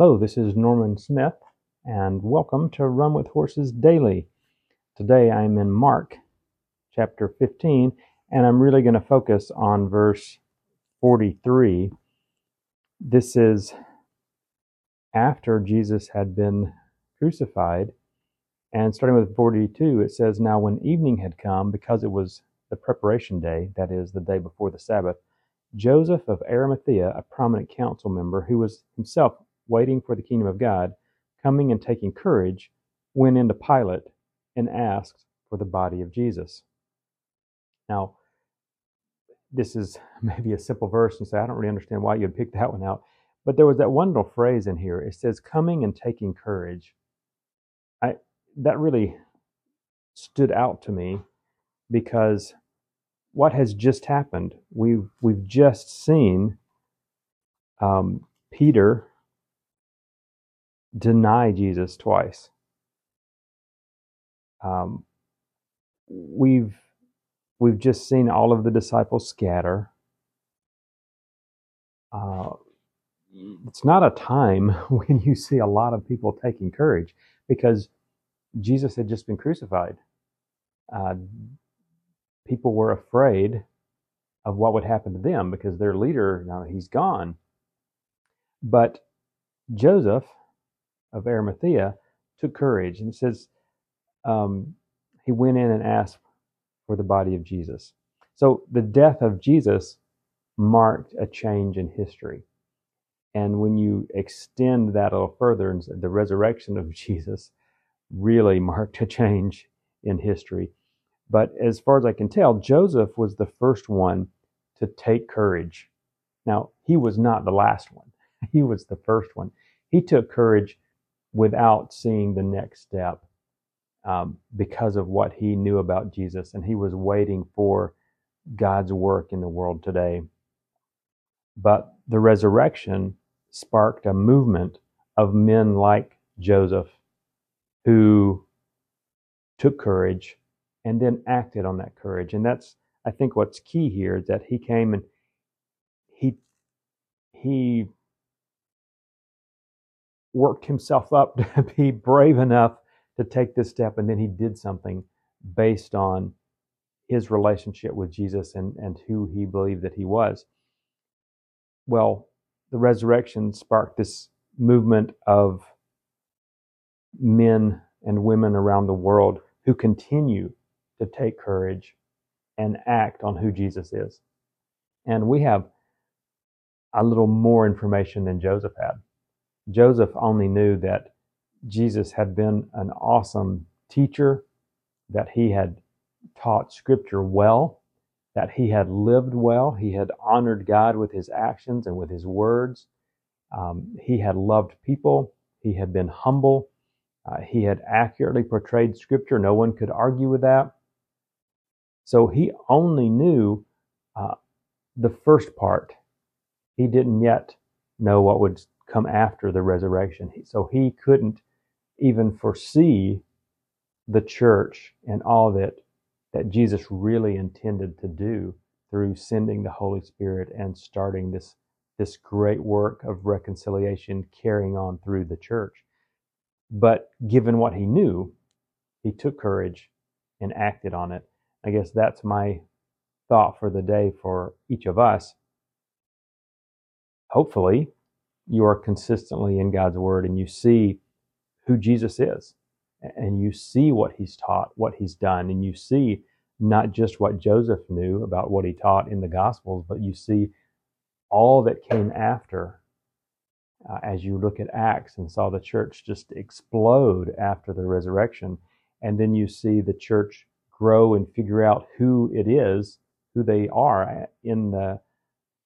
Hello, this is Norman Smith, and welcome to Run with Horses Daily. Today I'm in Mark chapter 15, and I'm really going to focus on verse 43. This is after Jesus had been crucified, and starting with 42, it says, Now when evening had come, because it was the preparation day, that is, the day before the Sabbath, Joseph of Arimathea, a prominent council member who was himself waiting for the kingdom of God, coming and taking courage, went into Pilate and asked for the body of Jesus. Now, this is maybe a simple verse, and say, I don't really understand why you'd pick that one out. But there was that one little phrase in here. It says, coming and taking courage. I that really stood out to me because what has just happened? We've we've just seen um, Peter deny Jesus twice. Um, we've we've just seen all of the disciples scatter. Uh, it's not a time when you see a lot of people taking courage because Jesus had just been crucified. Uh, people were afraid of what would happen to them because their leader, now he's gone. But Joseph of Arimathea took courage and says um, he went in and asked for the body of Jesus. So the death of Jesus marked a change in history. And when you extend that a little further, and the resurrection of Jesus really marked a change in history. But as far as I can tell, Joseph was the first one to take courage. Now, he was not the last one, he was the first one. He took courage without seeing the next step um, because of what he knew about Jesus. And he was waiting for God's work in the world today. But the resurrection sparked a movement of men like Joseph who took courage and then acted on that courage. And that's, I think, what's key here is that he came and he he worked himself up to be brave enough to take this step, and then he did something based on his relationship with Jesus and, and who he believed that he was. Well, the resurrection sparked this movement of men and women around the world who continue to take courage and act on who Jesus is. And we have a little more information than Joseph had. Joseph only knew that Jesus had been an awesome teacher, that he had taught scripture well, that he had lived well, he had honored God with his actions and with his words. Um, he had loved people, he had been humble, uh, he had accurately portrayed scripture. No one could argue with that. So he only knew uh, the first part. He didn't yet know what would come after the resurrection. So he couldn't even foresee the church and all that that Jesus really intended to do through sending the Holy Spirit and starting this this great work of reconciliation carrying on through the church. But given what he knew, he took courage and acted on it. I guess that's my thought for the day for each of us. Hopefully, you are consistently in God's Word and you see who Jesus is and you see what he's taught, what he's done, and you see not just what Joseph knew about what he taught in the Gospels, but you see all that came after uh, as you look at Acts and saw the church just explode after the resurrection. And then you see the church grow and figure out who it is, who they are in the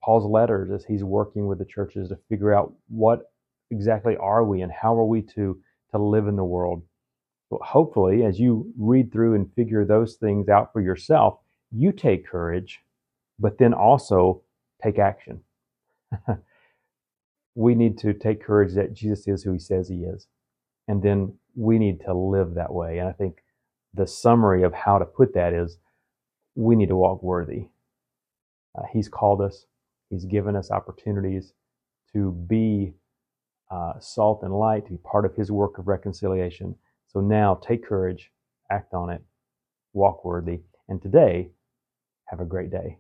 Paul's letters as he's working with the churches to figure out what exactly are we and how are we to to live in the world. Well, hopefully, as you read through and figure those things out for yourself, you take courage, but then also take action. we need to take courage that Jesus is who he says he is. And then we need to live that way. And I think the summary of how to put that is we need to walk worthy. Uh, he's called us, He's given us opportunities to be uh, salt and light, to be part of His work of reconciliation. So now take courage, act on it, walk worthy, and today, have a great day.